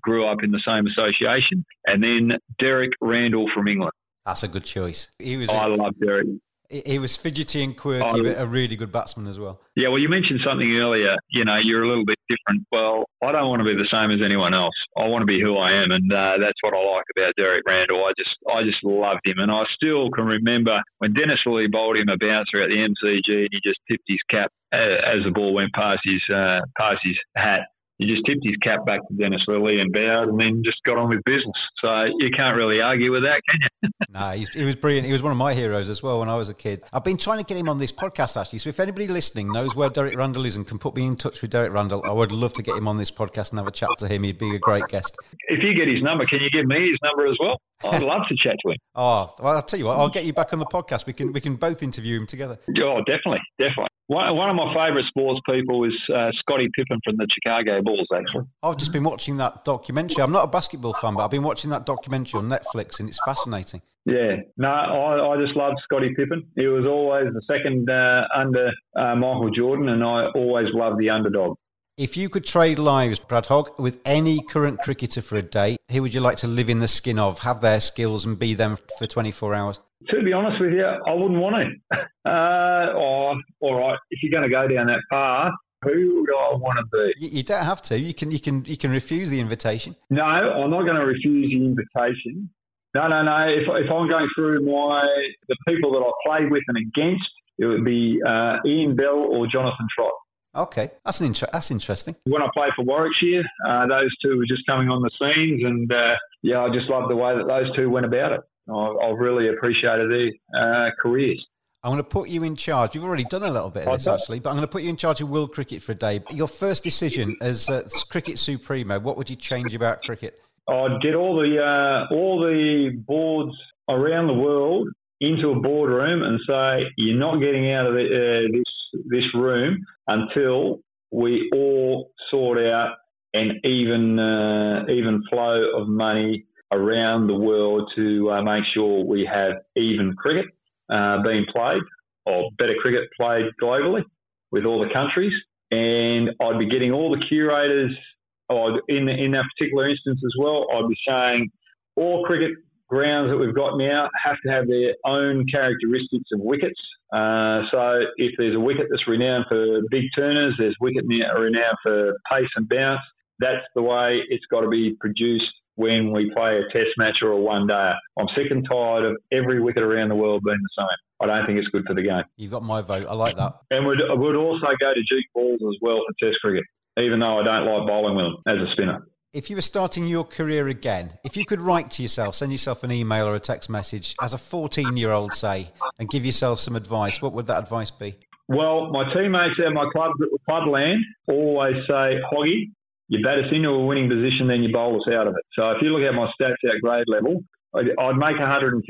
grew up in the same association. And then Derek Randall from England. That's a good choice. He was. I love Derek. He was fidgety and quirky, but a really good batsman as well. Yeah, well, you mentioned something earlier. You know, you're a little bit different. Well, I don't want to be the same as anyone else. I want to be who I am, and uh, that's what I like about Derek Randall. I just, I just loved him, and I still can remember when Dennis Lillee bowled him a bouncer at the MCG, and he just tipped his cap uh, as the ball went past his, uh, past his hat he just tipped his cap back to Dennis Lillee and bowed and then just got on with business. So you can't really argue with that, can you? no, he was brilliant. He was one of my heroes as well when I was a kid. I've been trying to get him on this podcast actually. So if anybody listening knows where Derek Randall is and can put me in touch with Derek Randall, I would love to get him on this podcast and have a chat to him. He'd be a great guest. If you get his number, can you give me his number as well? I'd love to chat to him. Oh, well, I'll tell you what. I'll get you back on the podcast. We can we can both interview him together. Oh, definitely, definitely. One, one of my favourite sports people is uh, Scottie Pippen from the Chicago Bulls. Actually, I've just been watching that documentary. I'm not a basketball fan, but I've been watching that documentary on Netflix, and it's fascinating. Yeah, no, I, I just loved Scottie Pippen. He was always the second uh, under uh, Michael Jordan, and I always loved the underdog. If you could trade lives, Brad Hogg, with any current cricketer for a day, who would you like to live in the skin of, have their skills, and be them for 24 hours? To be honest with you, I wouldn't want to. Uh, oh, all right, if you're going to go down that path, who would I want to be? You, you, don't have to. You can, you can, you can refuse the invitation. No, I'm not going to refuse the invitation. No, no, no. If, if I'm going through my the people that I play with and against, it would be uh, Ian Bell or Jonathan Trott. Okay, that's an inter- that's interesting. When I played for Warwickshire, uh, those two were just coming on the scenes, and uh, yeah, I just loved the way that those two went about it. I, have really appreciated their uh, careers. I'm going to put you in charge. You've already done a little bit of this actually, but I'm going to put you in charge of world cricket for a day. Your first decision as uh, cricket supremo, what would you change about cricket? I'd get all the uh, all the boards around the world into a boardroom and say, "You're not getting out of the, uh, this this room until we all sort out an even uh, even flow of money around the world to uh, make sure we have even cricket uh, being played or better cricket played globally with all the countries. And I'd be getting all the curators, or in in that particular instance as well, I'd be saying all cricket grounds that we've got now have to have their own characteristics of wickets. Uh, so if there's a wicket that's renowned for big turners, there's wicket renowned for pace and bounce. That's the way it's got to be produced when we play a test match or a one day. I'm sick and tired of every wicket around the world being the same. I don't think it's good for the game. You've got my vote. I like that. And would would also go to Jeep balls as well for Test cricket, even though I don't like bowling with them as a spinner. If you were starting your career again, if you could write to yourself, send yourself an email or a text message as a 14 year old, say, and give yourself some advice, what would that advice be? Well, my teammates at my club, Clubland, always say, Hoggy, you bat us into a winning position, then you bowl us out of it. So if you look at my stats at grade level, I'd, I'd make 150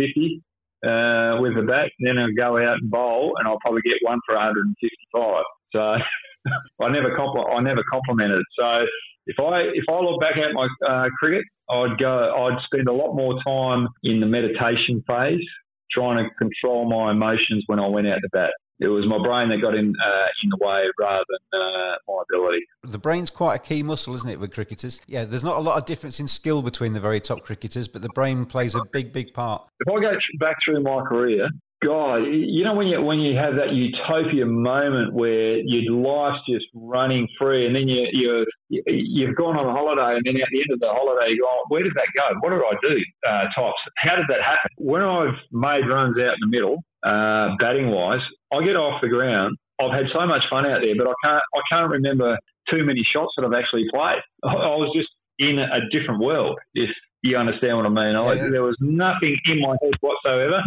uh, with the bat, then I'd go out and bowl, and I'll probably get one for 155. So I never compl- I never complimented. So if I if I look back at my uh, cricket, I'd go I'd spend a lot more time in the meditation phase, trying to control my emotions when I went out to bat. It was my brain that got in uh, in the way rather than uh, my ability. The brain's quite a key muscle, isn't it, with cricketers? Yeah, there's not a lot of difference in skill between the very top cricketers, but the brain plays a big, big part. If I go back through my career, God, you know when you when you have that utopia moment where your life's just running free, and then you you you've gone on a holiday, and then at the end of the holiday you go, oh, where did that go? What did I do? Uh, tops. How did that happen? When I've made runs out in the middle, uh, batting wise, I get off the ground. I've had so much fun out there, but I can't I can't remember too many shots that I've actually played. I was just in a different world. If you understand what I mean, I, there was nothing in my head whatsoever.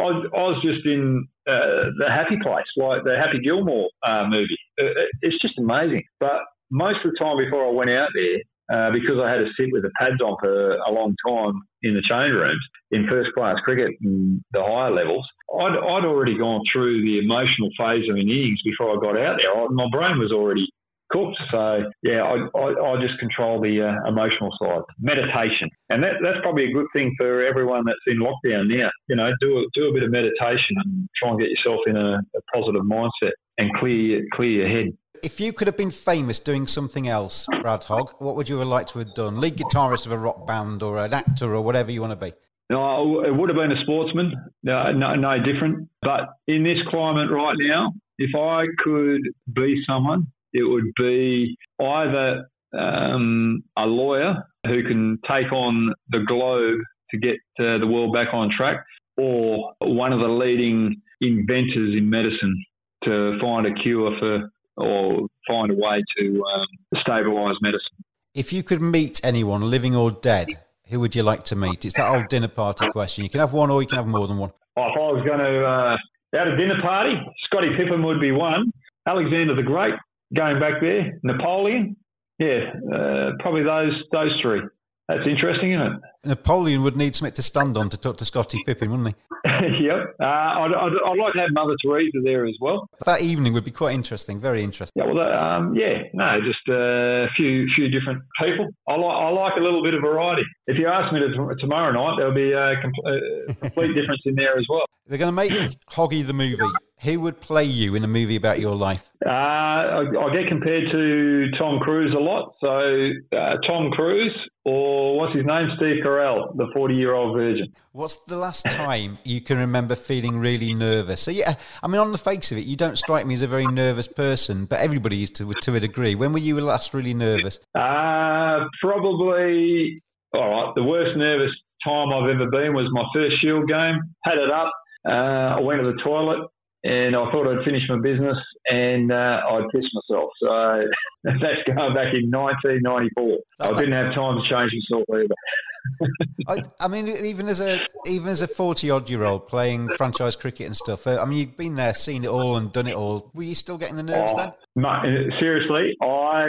I, I was just in uh, the happy place, like the Happy Gilmore uh, movie. Uh, uh, it's just amazing. But most of the time before I went out there, uh, because I had to sit with the pads on for a long time in the change rooms in first class cricket and the higher levels, I'd, I'd already gone through the emotional phase of an innings before I got out there. I, my brain was already cooked. So yeah, I, I, I just control the uh, emotional side, meditation, and that, that's probably a good thing for everyone that's in lockdown now. You know, do a, do a bit of meditation and try and get yourself in a, a positive mindset and clear clear your head. If you could have been famous doing something else, Brad Hogg, what would you have liked to have done? Lead guitarist of a rock band or an actor or whatever you want to be? No, it would have been a sportsman. No, no, no different. But in this climate right now, if I could be someone, it would be either um, a lawyer who can take on the globe to get uh, the world back on track, or one of the leading inventors in medicine to find a cure for or find a way to um, stabilise medicine. If you could meet anyone, living or dead, who would you like to meet? It's that old dinner party question. You can have one or you can have more than one. Oh, if I was going to uh, at a dinner party, Scottie Pippen would be one. Alexander the Great going back there, Napoleon. Yeah, uh, probably those those three. That's interesting, isn't it? Napoleon would need something to stand on to talk to Scottie Pippen, wouldn't he? yep. Uh, I'd, I'd, I'd, like to have Mother Teresa there as well. That evening would be quite interesting, very interesting. Yeah, well, um, yeah, no, just a few few different people. I like I like a little bit of variety. If you ask me to, tomorrow night, there'll be a, a complete difference in there as well. They're going to make Hoggy the movie. Who would play you in a movie about your life? Uh, I, I, get compared to Tom Cruise a lot. So uh, Tom Cruise, or what's his name, Steve Carell, the forty-year-old virgin. What's the last time you can remember feeling really nervous? So yeah, I mean, on the face of it, you don't strike me as a very nervous person, but everybody is to to a degree. When were you last really nervous? Uh, probably. All right, the worst nervous time I've ever been was my first Shield game. Had it up. Uh, I went to the toilet and I thought I'd finish my business and uh, I'd pissed myself. So that's going back in 1994. I didn't have time to change myself either. I, I, mean, even as a even as a forty odd year old playing franchise cricket and stuff. Uh, I mean, you've been there, seen it all, and done it all. Were you still getting the nerves oh, then? No, seriously, I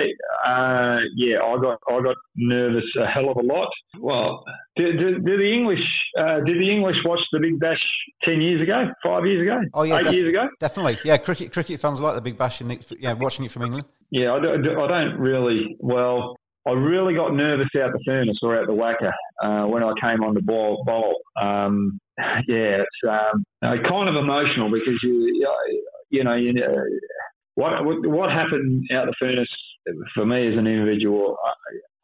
uh, yeah, I got I got nervous a hell of a lot. Well, did, did, did the English uh, did the English watch the Big Bash ten years ago, five years ago, oh yeah, eight def- years ago? Definitely, yeah. Cricket cricket fans like the Big Bash and yeah, watching it from England. Yeah, I don't really. Well, I really got nervous out the furnace or out the WACA uh, when I came on the bowl. bowl. Um, yeah, it's um, uh, kind of emotional because you, you know, you, uh, what what happened out the furnace for me as an individual,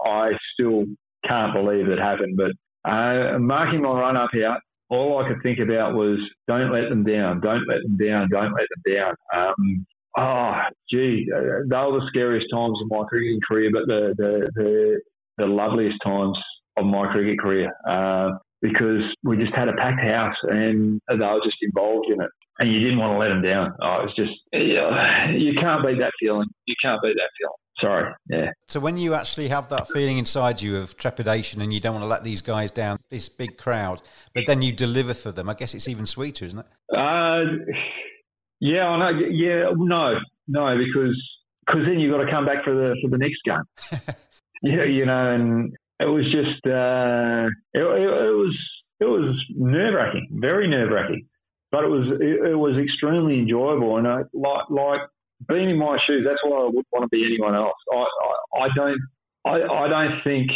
I, I still can't believe it happened. But uh, marking my run up here, all I could think about was don't let them down, don't let them down, don't let them down. Um, Oh, gee, uh, they were the scariest times of my cricketing career, but the the the, the loveliest times of my cricket career uh, because we just had a packed house and they were just involved in it, and you didn't want to let them down. Oh, it was just you can't beat that feeling. You can't beat that feeling. Sorry, yeah. So when you actually have that feeling inside you of trepidation and you don't want to let these guys down, this big crowd, but then you deliver for them, I guess it's even sweeter, isn't it? Uh, yeah, I know. Yeah, no, no, because because then you've got to come back for the for the next game. yeah, you know, and it was just uh, it, it, it was it was nerve wracking, very nerve wracking, but it was it, it, was extremely enjoyable, and I, like like being in my shoes. That's why I wouldn't want to be anyone else. I I, I don't I, I don't think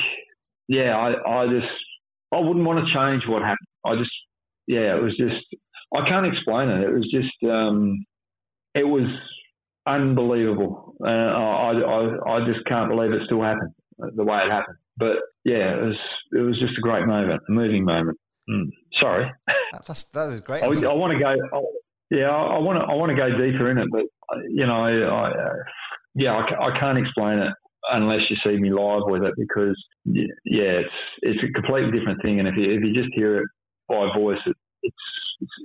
yeah I I just I wouldn't want to change what happened. I just yeah it was just I can't explain it. It was just um, it was unbelievable. Uh, I, I I just can't believe it still happened the way it happened. But yeah, it was it was just a great moment, a moving moment. Mm. Sorry, that's that is great. I, I want to go. I, yeah, I want to I want to go deeper in it, but you know, I, uh, yeah, I, I can't explain it unless you see me live with it because yeah, it's it's a completely different thing, and if you if you just hear it by voice, it, it's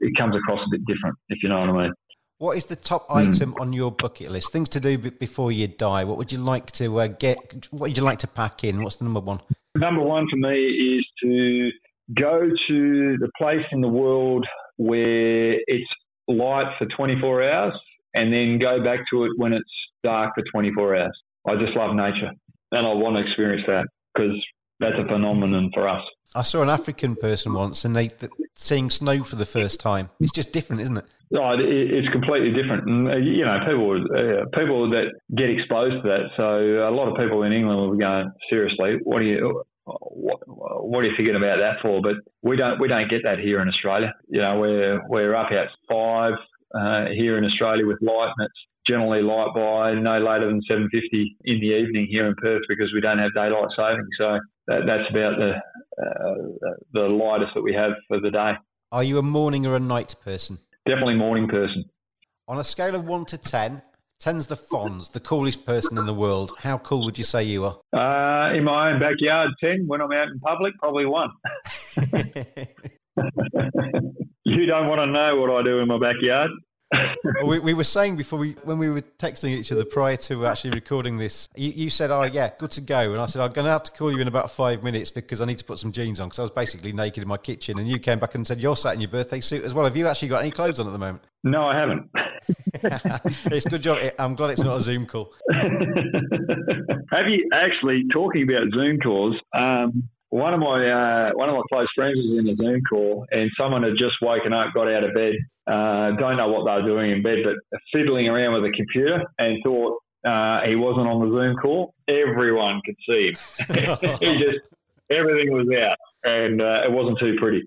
it comes across a bit different, if you know what I mean. What is the top mm. item on your bucket list? Things to do before you die. What would you like to uh, get? What would you like to pack in? What's the number one? Number one for me is to go to the place in the world where it's light for 24 hours and then go back to it when it's dark for 24 hours. I just love nature and I want to experience that because that's a phenomenon for us. I saw an African person once and they th- seeing snow for the first time. It's just different, isn't it? Oh, it, it's completely different, and uh, you know, people uh, people that get exposed to that. So a lot of people in England will be going, seriously, what are you? What, what are you forgetting about that for? But we don't we don't get that here in Australia. You know, we're we're up at five uh, here in Australia with light, and it's generally light by no later than 7.50 in the evening here in Perth because we don't have daylight saving. So that, that's about the uh, the lightest that we have for the day. Are you a morning or a night person? Definitely morning person. On a scale of one to ten, ten's the Fonz, the coolest person in the world. How cool would you say you are? Uh, in my own backyard, ten. When I'm out in public, probably one. you don't want to know what I do in my backyard well, we, we were saying before we when we were texting each other prior to actually recording this, you, you said, "Oh yeah, good to go," and I said, "I'm going to have to call you in about five minutes because I need to put some jeans on because I was basically naked in my kitchen." And you came back and said, "You're sat in your birthday suit as well. Have you actually got any clothes on at the moment?" No, I haven't. it's good job. I'm glad it's not a Zoom call. Have you actually talking about Zoom calls? Um, one of my uh, one of my close friends was in a Zoom call, and someone had just woken up, got out of bed, uh, don't know what they were doing in bed, but fiddling around with a computer, and thought uh, he wasn't on the Zoom call. Everyone could see him. he just everything was out, and uh, it wasn't too pretty.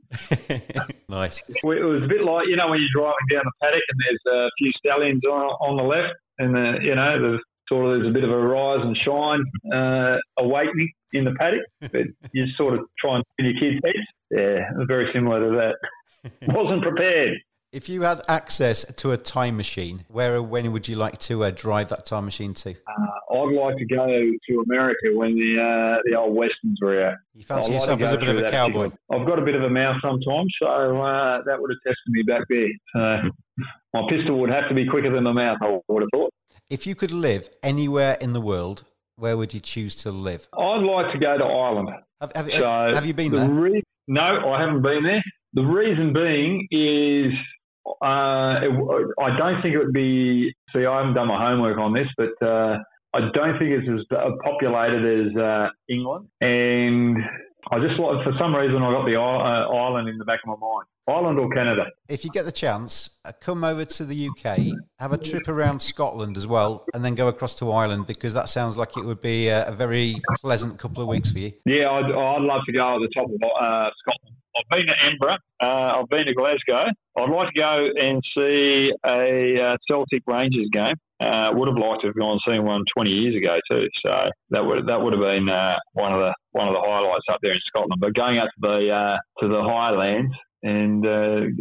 nice. It was a bit like you know when you're driving down the paddock and there's a few stallions on, on the left, and the, you know the sort of there's a bit of a rise and shine uh, awakening in the paddock, but you sort of try and in your kids' heads. Yeah, very similar to that. Wasn't prepared. If you had access to a time machine, where or when would you like to uh, drive that time machine to? Uh, I'd like to go to America when the uh, the old westerns were out. You fancy like yourself as a bit of a cowboy? I've got a bit of a mouth sometimes, so uh, that would have tested me back there. So my pistol would have to be quicker than my mouth. I would have thought. If you could live anywhere in the world, where would you choose to live? I'd like to go to Ireland. Have, have, so have you been the there? Re- no, I haven't been there. The reason being is uh, it, I don't think it would be. See, I haven't done my homework on this, but uh, I don't think it's as populated as uh, England. And I just thought for some reason I got the uh, island in the back of my mind. Ireland or Canada. If you get the chance, uh, come over to the UK, have a trip around Scotland as well, and then go across to Ireland because that sounds like it would be a, a very pleasant couple of weeks for you. Yeah, I'd, I'd love to go at the top of uh, Scotland. I've been to Edinburgh. Uh, I've been to Glasgow. I'd like to go and see a uh, Celtic Rangers game. Uh, would have liked to have gone and seen one 20 years ago too. So that would that would have been uh, one of the one of the highlights up there in Scotland. But going up to the uh, to the Highlands and uh,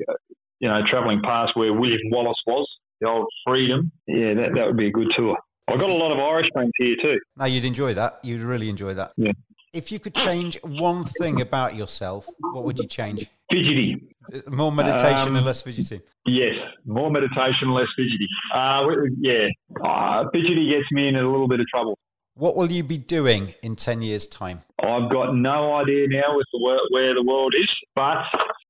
you know travelling past where William Wallace was, the old Freedom, yeah, that that would be a good tour. I've got a lot of Irish friends here too. Now you'd enjoy that. You'd really enjoy that. Yeah. If you could change one thing about yourself, what would you change? Fidgety. More meditation um, and less fidgety. Yes, more meditation, less fidgety. Uh, yeah, uh, fidgety gets me in a little bit of trouble. What will you be doing in 10 years' time? I've got no idea now with the where the world is, but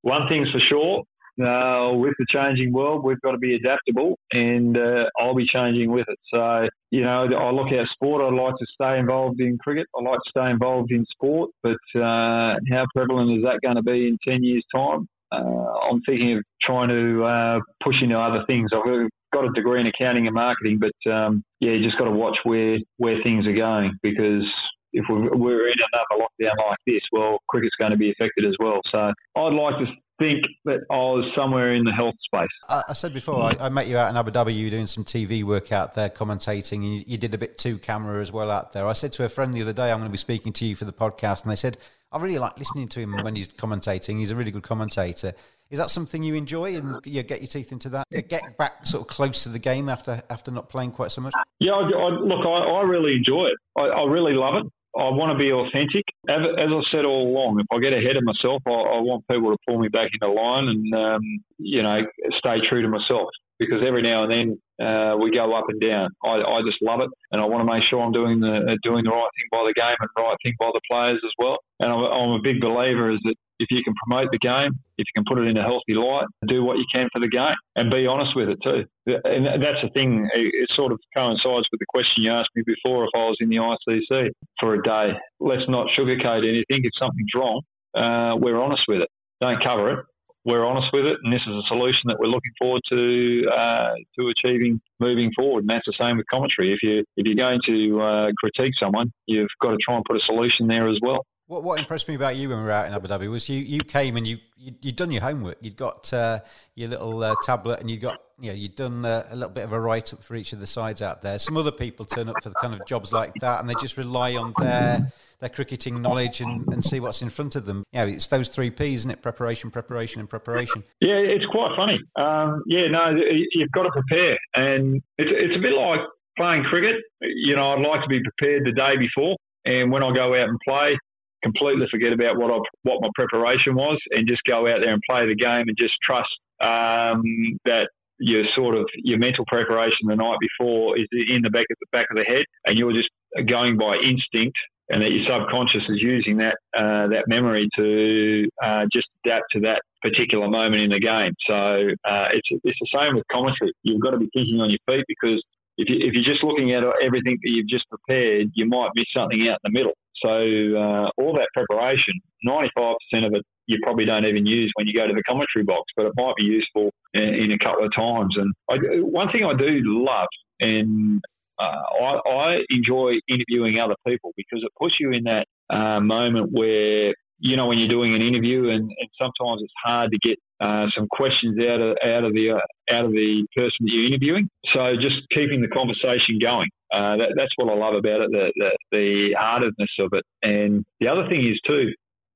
one thing's for sure, uh, with the changing world, we've got to be adaptable, and uh, I'll be changing with it. So, you know, I look at sport. I'd like to stay involved in cricket. I like to stay involved in sport, but uh, how prevalent is that going to be in ten years' time? Uh, I'm thinking of trying to uh, push into other things. I've got a degree in accounting and marketing, but um, yeah, you just got to watch where where things are going because if we're in another lockdown like this, well, cricket's going to be affected as well. So I'd like to think that I was somewhere in the health space. I, I said before, I, I, met you out in Abu Dhabi. You were doing some TV work out there, commentating, and you, you, did a bit two camera as well out there. I said to a friend the other day, I'm going to be speaking to you for the podcast, and they said, I really like listening to him when he's commentating. He's a really good commentator. Is that something you enjoy and you get your teeth into that? Uh, get back sort of close to the game after after not playing quite so much? Yeah, I, I, look, I, I, really enjoy it. I, really love it. I want to be authentic. As, as I said all along, if I get ahead of myself, I, I want people to pull me back into line and, um, you know, stay true to myself because every now and then uh, we go up and down. I, I just love it, and I want to make sure I'm doing the uh, doing the right thing by the game and right thing by the players as well. And I'm, I'm a big believer is that if you can promote the game, if you can put it in a healthy light, do what you can for the game, and be honest with it too. And that's the thing. It sort of coincides with the question you asked me before. If I was in the ICC for a day, let's not sugarcoat anything. If something's wrong, uh, we're honest with it. Don't cover it we're honest with it, and this is a solution that we're looking forward to uh, to achieving moving forward. And that's the same with commentary. If you if you're going to uh, critique someone, you've got to try and put a solution there as well. What, what impressed me about you when we were out in Abu Dhabi was you, you came and you, you you'd done your homework. You'd got uh, your little uh, tablet and you got you know you'd done uh, a little bit of a write up for each of the sides out there. Some other people turn up for the kind of jobs like that, and they just rely on their their cricketing knowledge and, and see what's in front of them. Yeah, it's those three P's, isn't it? Preparation, preparation, and preparation. Yeah, it's quite funny. Um, yeah, no, you've got to prepare, and it's it's a bit like playing cricket. You know, I'd like to be prepared the day before, and when I go out and play, completely forget about what I what my preparation was, and just go out there and play the game, and just trust um, that your sort of your mental preparation the night before is in the back of the back of the head, and you're just going by instinct and that your subconscious is using that uh, that memory to uh, just adapt to that particular moment in the game. So uh, it's it's the same with commentary. You've got to be thinking on your feet because if, you, if you're just looking at everything that you've just prepared, you might miss something out in the middle. So uh, all that preparation, 95% of it, you probably don't even use when you go to the commentary box, but it might be useful in, in a couple of times. And I, one thing I do love, and uh, I, I, enjoy interviewing other people because it puts you in that uh, moment where you know when you're doing an interview and, and sometimes it's hard to get uh, some questions out of out of the uh, out of the person that you're interviewing. So just keeping the conversation going. Uh, that, that's what I love about it, the, the, the heartedness of it. And the other thing is too,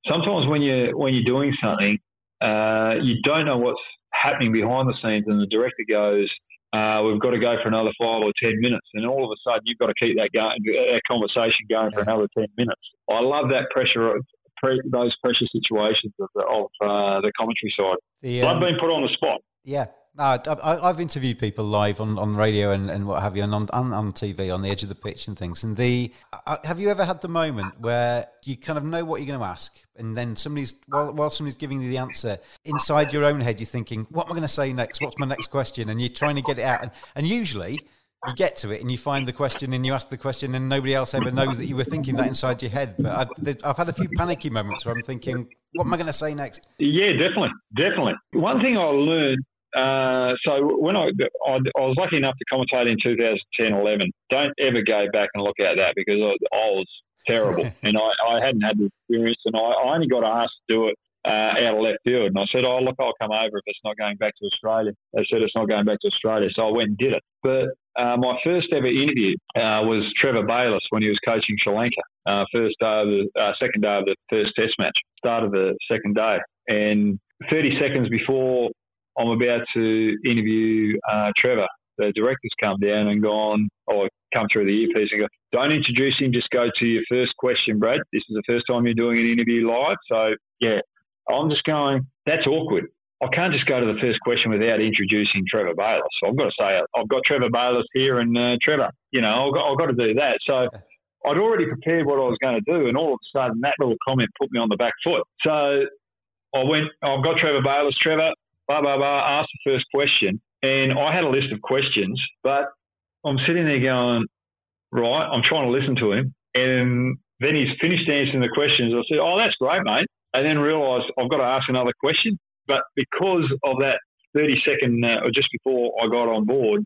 sometimes when you when you're doing something, uh, you don't know what's happening behind the scenes, and the director goes, uh, we've got to go for another five or ten minutes, and all of a sudden you've got to keep that going, that conversation going for another ten minutes. I love that pressure, pre, those pressure situations of the, of, uh, the commentary side. The, um, I've been put on the spot. Yeah, no, I, have interviewed people live on, on radio and, and what have you, and on, on, on TV on the edge of the pitch and things. And the uh, have you ever had the moment where you kind of know what you're going to ask, and then somebody's while, while somebody's giving you the answer inside your own head, you're thinking, "What am I going to say next? What's my next question?" And you're trying to get it out, and, and usually you get to it and you find the question and you ask the question and nobody else ever knows that you were thinking that inside your head. But I've, I've had a few panicky moments where I'm thinking, what am I going to say next? Yeah, definitely, definitely. One thing I learned uh, so when I, I, I was lucky enough to commentate in 2010 11, don't ever go back and look at that because I, I was terrible and I, I hadn't had the experience and I, I only got asked to do it uh, out of left field. And I said, oh, look, I'll come over if it's not going back to Australia. They said it's not going back to Australia. So I went and did it. But uh, my first ever interview uh, was Trevor Bayliss when he was coaching Sri Lanka. Uh, first day of the uh, second day of the first Test match, start of the second day, and 30 seconds before I'm about to interview uh, Trevor. The director's come down and gone, or come through the earpiece and go, don't introduce him, just go to your first question, Brad. This is the first time you're doing an interview live. So, yeah, I'm just going, that's awkward. I can't just go to the first question without introducing Trevor Bayliss. So I've got to say, I've got Trevor Bayliss here and uh, Trevor, you know, I've got, I've got to do that. So I'd already prepared what I was going to do, and all of a sudden that little comment put me on the back foot. So I went, I've got Trevor Bayliss. Trevor, blah, blah, blah, asked the first question. And I had a list of questions, but I'm sitting there going, right, I'm trying to listen to him. And then he's finished answering the questions. I said, oh, that's great, mate. And then realised I've got to ask another question. But because of that 30 second, uh, or just before I got on board,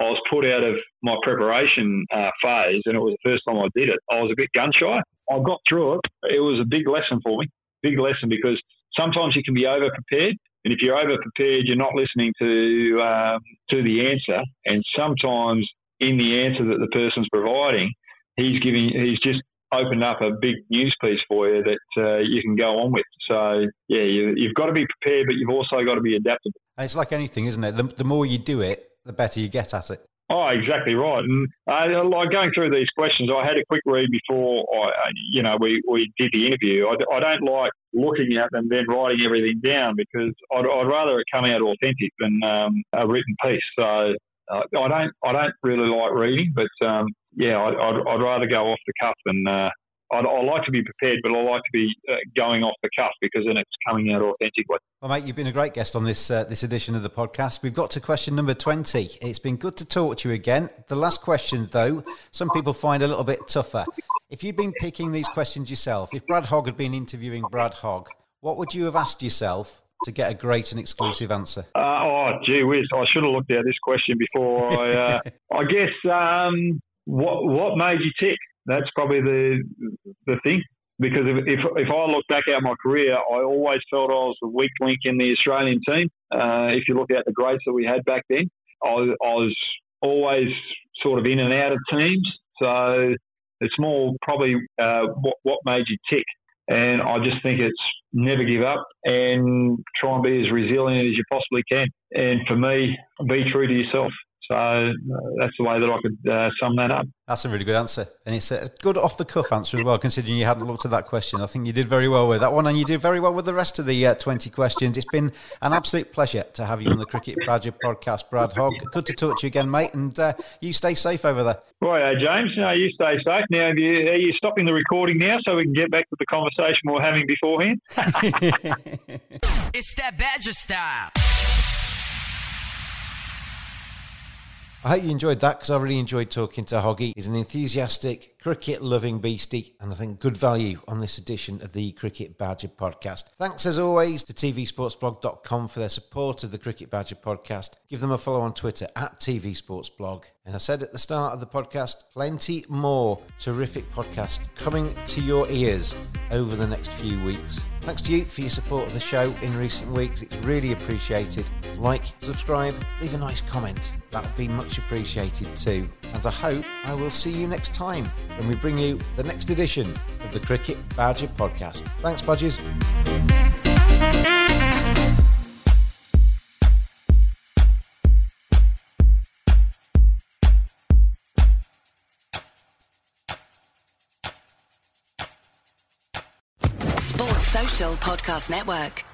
I was put out of my preparation uh, phase, and it was the first time I did it. I was a bit gun shy. I got through it. It was a big lesson for me, big lesson because sometimes you can be over prepared, and if you're over prepared, you're not listening to um, to the answer, and sometimes in the answer that the person's providing, he's giving he's just opened up a big news piece for you that uh, you can go on with. So yeah, you, you've got to be prepared, but you've also got to be adaptable. It's like anything, isn't it? The, the more you do it, the better you get at it. Oh, exactly right. And uh, like going through these questions, I had a quick read before I, you know, we, we did the interview. I, I don't like looking at them then writing everything down because I'd, I'd rather it come out authentic than um, a written piece. So uh, I don't I don't really like reading, but um, yeah, I'd, I'd, I'd, rather go off the cuff than uh, I'd, I like to be prepared, but I like to be uh, going off the cuff because then it's coming out authentically. Well, mate, you've been a great guest on this uh, this edition of the podcast. We've got to question number twenty. It's been good to talk to you again. The last question, though, some people find a little bit tougher. If you'd been picking these questions yourself, if Brad Hogg had been interviewing Brad Hogg, what would you have asked yourself to get a great and exclusive answer? Uh, oh, gee whiz! I should have looked at this question before. I, uh, I guess um, what what made you tick? That's probably the the thing. Because if, if, if I look back at my career, I always felt I was the weak link in the Australian team. Uh, if you look at the greats that we had back then, I, I was always sort of in and out of teams. So it's more probably uh, what, what made you tick. And I just think it's never give up and try and be as resilient as you possibly can. And for me, be true to yourself. So uh, that's the way that I could uh, sum that up. That's a really good answer. And it's a good off the cuff answer as well, considering you hadn't looked at that question. I think you did very well with that one, and you did very well with the rest of the uh, 20 questions. It's been an absolute pleasure to have you on the Cricket Badger podcast, Brad Hogg. Good to talk to you again, mate, and uh, you stay safe over there. Right, uh, James. No, you stay safe. Now, are you, are you stopping the recording now so we can get back to the conversation we were having beforehand? it's that Badger style. I hope you enjoyed that because I really enjoyed talking to Hoggy. He's an enthusiastic, cricket loving beastie, and I think good value on this edition of the Cricket Badger podcast. Thanks as always to tvsportsblog.com for their support of the Cricket Badger podcast. Give them a follow on Twitter at tvsportsblog. And I said at the start of the podcast, plenty more terrific podcasts coming to your ears over the next few weeks. Thanks to you for your support of the show in recent weeks. It's really appreciated. Like, subscribe, leave a nice comment. That would be much appreciated too. And I hope I will see you next time when we bring you the next edition of the Cricket Badger podcast. Thanks, Badgers. Podcast Network.